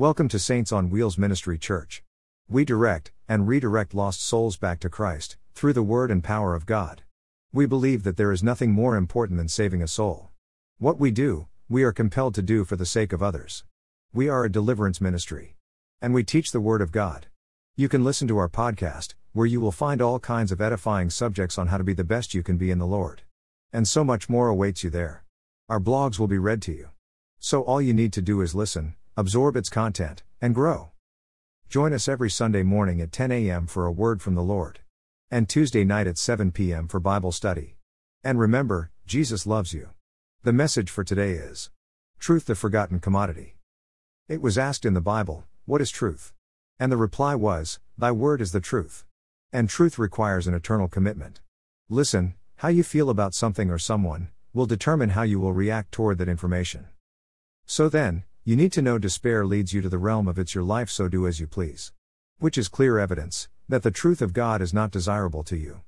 Welcome to Saints on Wheels Ministry Church. We direct and redirect lost souls back to Christ through the Word and power of God. We believe that there is nothing more important than saving a soul. What we do, we are compelled to do for the sake of others. We are a deliverance ministry. And we teach the Word of God. You can listen to our podcast, where you will find all kinds of edifying subjects on how to be the best you can be in the Lord. And so much more awaits you there. Our blogs will be read to you. So all you need to do is listen, absorb its content, and grow. Join us every Sunday morning at 10 a.m. for a word from the Lord. And Tuesday night at 7 p.m. for Bible study. And remember, Jesus loves you. The message for today is Truth the Forgotten Commodity. It was asked in the Bible, What is truth? And the reply was, Thy word is the truth. And truth requires an eternal commitment. Listen, how you feel about something or someone will determine how you will react toward that information. So then, you need to know despair leads you to the realm of it's your life, so do as you please. Which is clear evidence that the truth of God is not desirable to you.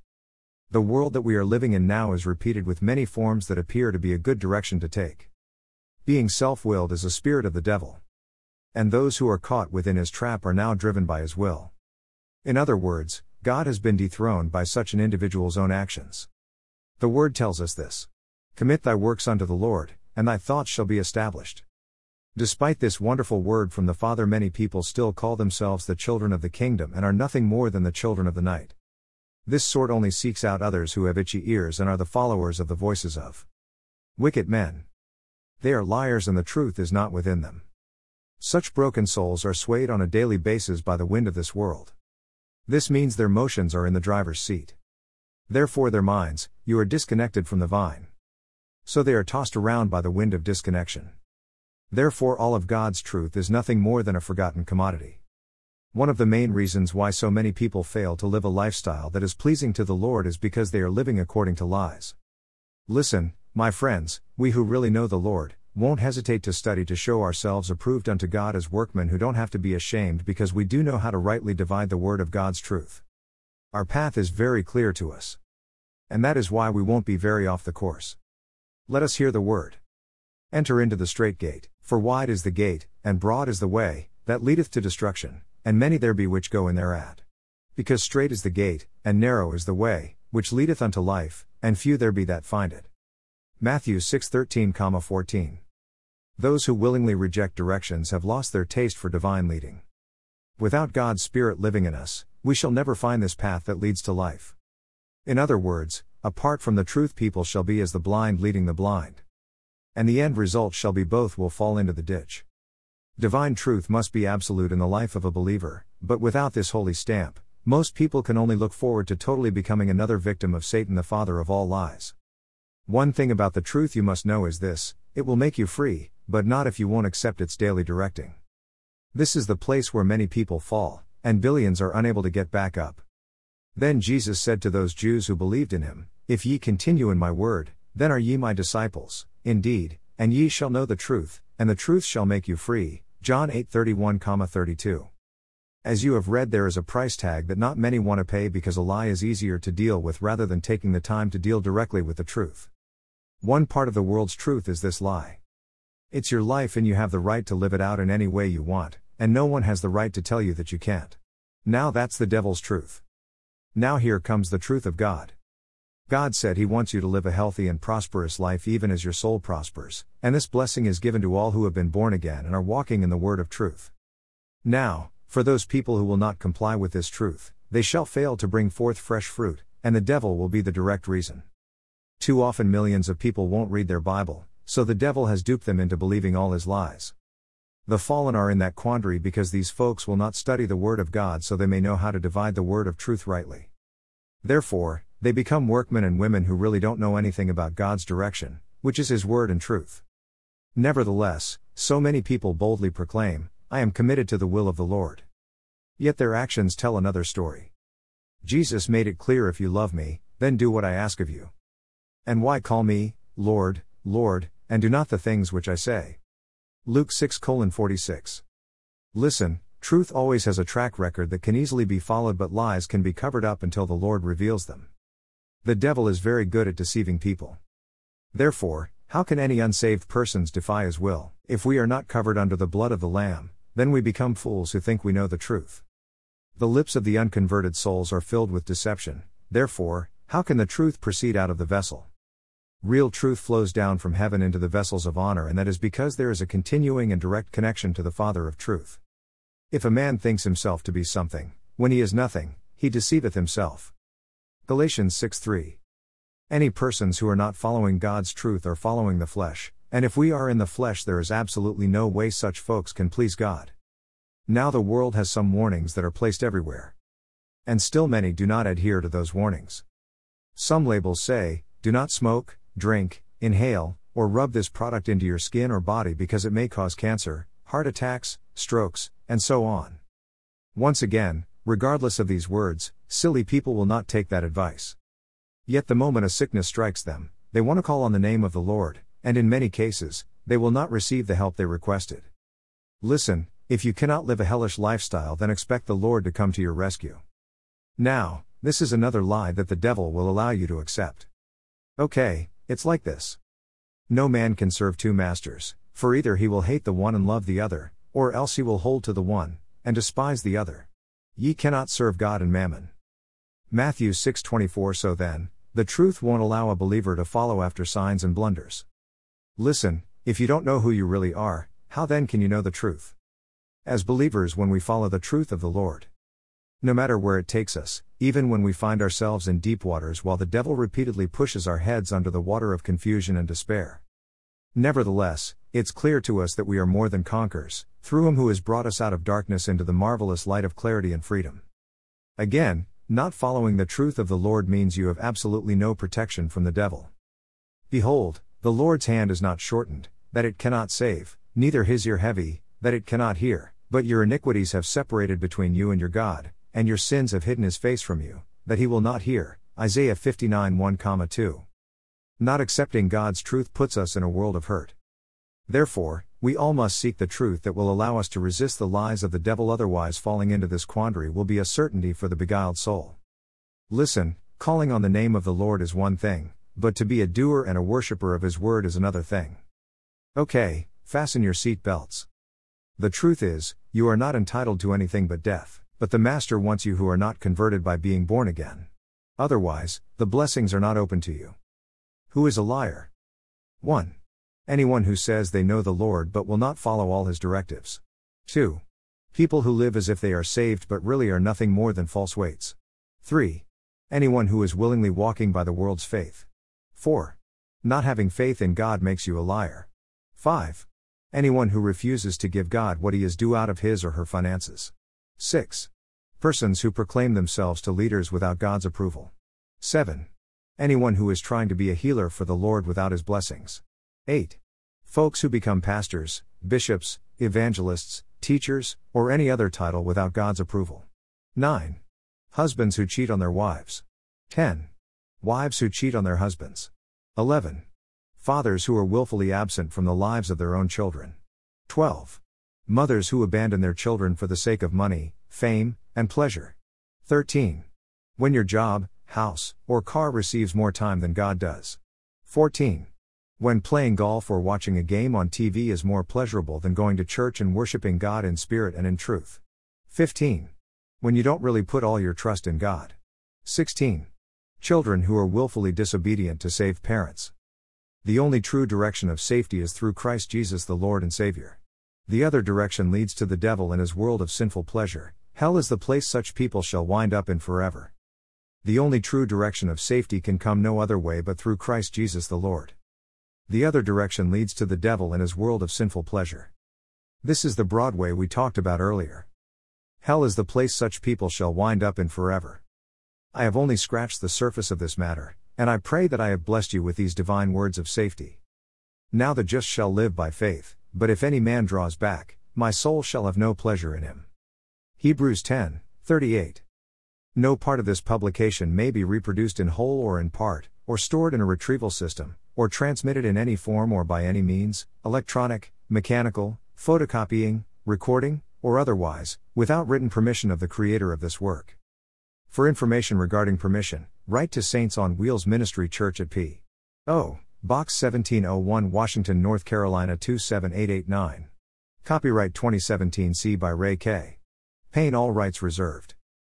The world that we are living in now is repeated with many forms that appear to be a good direction to take. Being self willed is a spirit of the devil. And those who are caught within his trap are now driven by his will. In other words, God has been dethroned by such an individual's own actions. The Word tells us this Commit thy works unto the Lord, and thy thoughts shall be established. Despite this wonderful word from the Father, many people still call themselves the children of the kingdom and are nothing more than the children of the night. This sort only seeks out others who have itchy ears and are the followers of the voices of wicked men. They are liars and the truth is not within them. Such broken souls are swayed on a daily basis by the wind of this world. This means their motions are in the driver's seat. Therefore, their minds, you are disconnected from the vine. So they are tossed around by the wind of disconnection. Therefore, all of God's truth is nothing more than a forgotten commodity. One of the main reasons why so many people fail to live a lifestyle that is pleasing to the Lord is because they are living according to lies. Listen, my friends, we who really know the Lord, won't hesitate to study to show ourselves approved unto God as workmen who don't have to be ashamed because we do know how to rightly divide the word of God's truth. Our path is very clear to us. And that is why we won't be very off the course. Let us hear the word. Enter into the strait gate, for wide is the gate, and broad is the way, that leadeth to destruction, and many there be which go in thereat. Because strait is the gate, and narrow is the way, which leadeth unto life, and few there be that find it. Matthew 6:13, 14. Those who willingly reject directions have lost their taste for divine leading. Without God's Spirit living in us, we shall never find this path that leads to life. In other words, Apart from the truth, people shall be as the blind leading the blind. And the end result shall be both will fall into the ditch. Divine truth must be absolute in the life of a believer, but without this holy stamp, most people can only look forward to totally becoming another victim of Satan, the father of all lies. One thing about the truth you must know is this it will make you free, but not if you won't accept its daily directing. This is the place where many people fall, and billions are unable to get back up. Then Jesus said to those Jews who believed in him, if ye continue in my word, then are ye my disciples, indeed, and ye shall know the truth, and the truth shall make you free. John 8:31, 32. As you have read, there is a price tag that not many want to pay because a lie is easier to deal with rather than taking the time to deal directly with the truth. One part of the world's truth is this lie. It's your life and you have the right to live it out in any way you want, and no one has the right to tell you that you can't. Now that's the devil's truth. Now here comes the truth of God. God said He wants you to live a healthy and prosperous life even as your soul prospers, and this blessing is given to all who have been born again and are walking in the word of truth. Now, for those people who will not comply with this truth, they shall fail to bring forth fresh fruit, and the devil will be the direct reason. Too often, millions of people won't read their Bible, so the devil has duped them into believing all his lies. The fallen are in that quandary because these folks will not study the Word of God so they may know how to divide the Word of truth rightly. Therefore, they become workmen and women who really don't know anything about God's direction, which is His word and truth. Nevertheless, so many people boldly proclaim, I am committed to the will of the Lord. Yet their actions tell another story. Jesus made it clear if you love me, then do what I ask of you. And why call me, Lord, Lord, and do not the things which I say? Luke 6 46. Listen, truth always has a track record that can easily be followed, but lies can be covered up until the Lord reveals them. The devil is very good at deceiving people. Therefore, how can any unsaved persons defy his will, if we are not covered under the blood of the Lamb, then we become fools who think we know the truth. The lips of the unconverted souls are filled with deception, therefore, how can the truth proceed out of the vessel? Real truth flows down from heaven into the vessels of honor, and that is because there is a continuing and direct connection to the Father of truth. If a man thinks himself to be something, when he is nothing, he deceiveth himself. Galatians 6 3. Any persons who are not following God's truth are following the flesh, and if we are in the flesh, there is absolutely no way such folks can please God. Now the world has some warnings that are placed everywhere. And still many do not adhere to those warnings. Some labels say, do not smoke, drink, inhale, or rub this product into your skin or body because it may cause cancer, heart attacks, strokes, and so on. Once again, regardless of these words, silly people will not take that advice. Yet the moment a sickness strikes them, they want to call on the name of the Lord, and in many cases, they will not receive the help they requested. Listen, if you cannot live a hellish lifestyle, then expect the Lord to come to your rescue. Now, this is another lie that the devil will allow you to accept. Okay, it's like this No man can serve two masters, for either he will hate the one and love the other, or else he will hold to the one, and despise the other. Ye cannot serve God and mammon. Matthew 6:24 So then, the truth won't allow a believer to follow after signs and blunders. Listen, if you don't know who you really are, how then can you know the truth? As believers, when we follow the truth of the Lord, no matter where it takes us, even when we find ourselves in deep waters while the devil repeatedly pushes our heads under the water of confusion and despair. Nevertheless, it's clear to us that we are more than conquerors, through him who has brought us out of darkness into the marvelous light of clarity and freedom. Again, not following the truth of the Lord means you have absolutely no protection from the devil. Behold, the Lord's hand is not shortened, that it cannot save, neither his ear heavy, that it cannot hear, but your iniquities have separated between you and your God, and your sins have hidden his face from you, that he will not hear. Isaiah 59 1, 2. Not accepting God's truth puts us in a world of hurt. Therefore, we all must seek the truth that will allow us to resist the lies of the devil, otherwise, falling into this quandary will be a certainty for the beguiled soul. Listen, calling on the name of the Lord is one thing, but to be a doer and a worshipper of his word is another thing. Okay, fasten your seat belts. The truth is, you are not entitled to anything but death, but the Master wants you who are not converted by being born again. Otherwise, the blessings are not open to you. Who is a liar? 1. Anyone who says they know the Lord but will not follow all his directives. 2. People who live as if they are saved but really are nothing more than false weights. 3. Anyone who is willingly walking by the world's faith. 4. Not having faith in God makes you a liar. 5. Anyone who refuses to give God what he is due out of his or her finances. 6. Persons who proclaim themselves to leaders without God's approval. 7. Anyone who is trying to be a healer for the Lord without his blessings. 8. Folks who become pastors, bishops, evangelists, teachers, or any other title without God's approval. 9. Husbands who cheat on their wives. 10. Wives who cheat on their husbands. 11. Fathers who are willfully absent from the lives of their own children. 12. Mothers who abandon their children for the sake of money, fame, and pleasure. 13. When your job, house, or car receives more time than God does. 14. When playing golf or watching a game on TV is more pleasurable than going to church and worshiping God in spirit and in truth. 15. When you don't really put all your trust in God. 16. Children who are willfully disobedient to save parents. The only true direction of safety is through Christ Jesus the Lord and Savior. The other direction leads to the devil and his world of sinful pleasure. Hell is the place such people shall wind up in forever. The only true direction of safety can come no other way but through Christ Jesus the Lord. The other direction leads to the devil and his world of sinful pleasure. This is the Broadway we talked about earlier. Hell is the place such people shall wind up in forever. I have only scratched the surface of this matter, and I pray that I have blessed you with these divine words of safety. Now the just shall live by faith, but if any man draws back, my soul shall have no pleasure in him. Hebrews 10 38. No part of this publication may be reproduced in whole or in part, or stored in a retrieval system, or transmitted in any form or by any means, electronic, mechanical, photocopying, recording, or otherwise, without written permission of the creator of this work. For information regarding permission, write to Saints on Wheels Ministry Church at P. O. Box 1701, Washington, North Carolina 27889. Copyright 2017 C by Ray K. Payne all rights reserved.